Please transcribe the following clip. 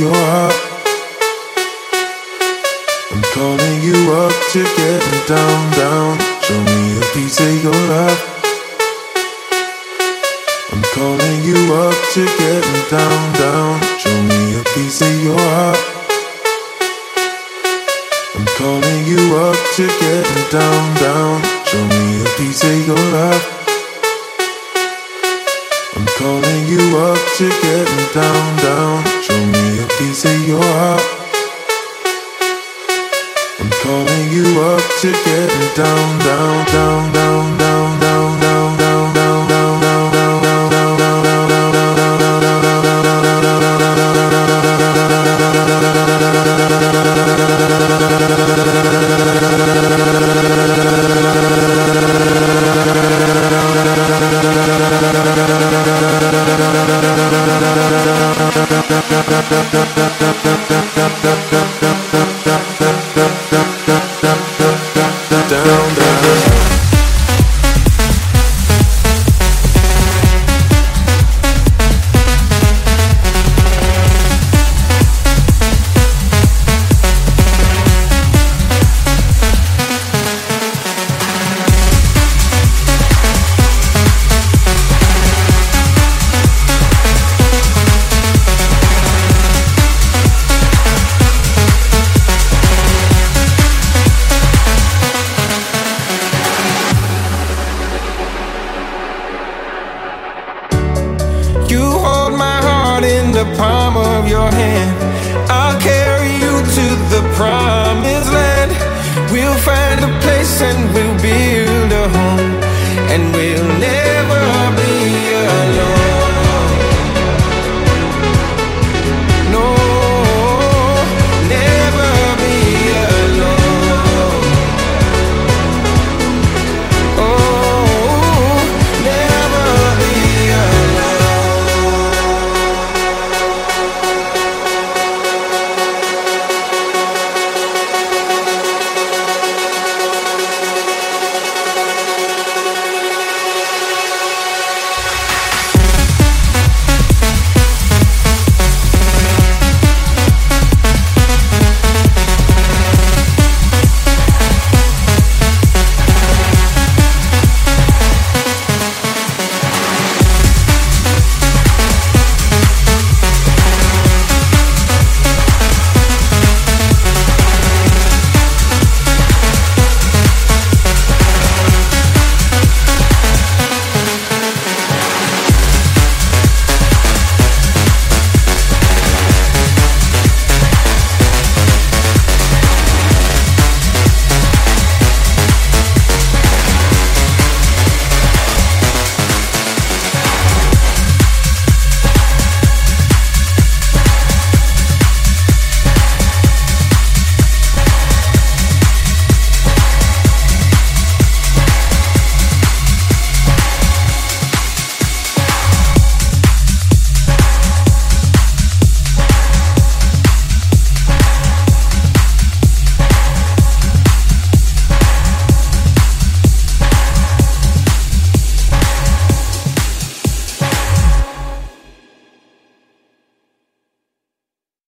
Your heart. I'm calling you up to get down, down. Show me a piece of your love. I'm calling you up to get down, down. Show me a piece of your heart. I'm calling you up to get down, down. Show me a piece of your love calling you up to get down, down. Show me piece of your heart. I'm calling you up to get down, down, down, down, down, da da da the palm of your hand. I'll carry you to the promised land. We'll find a place and we'll build a home. And we'll never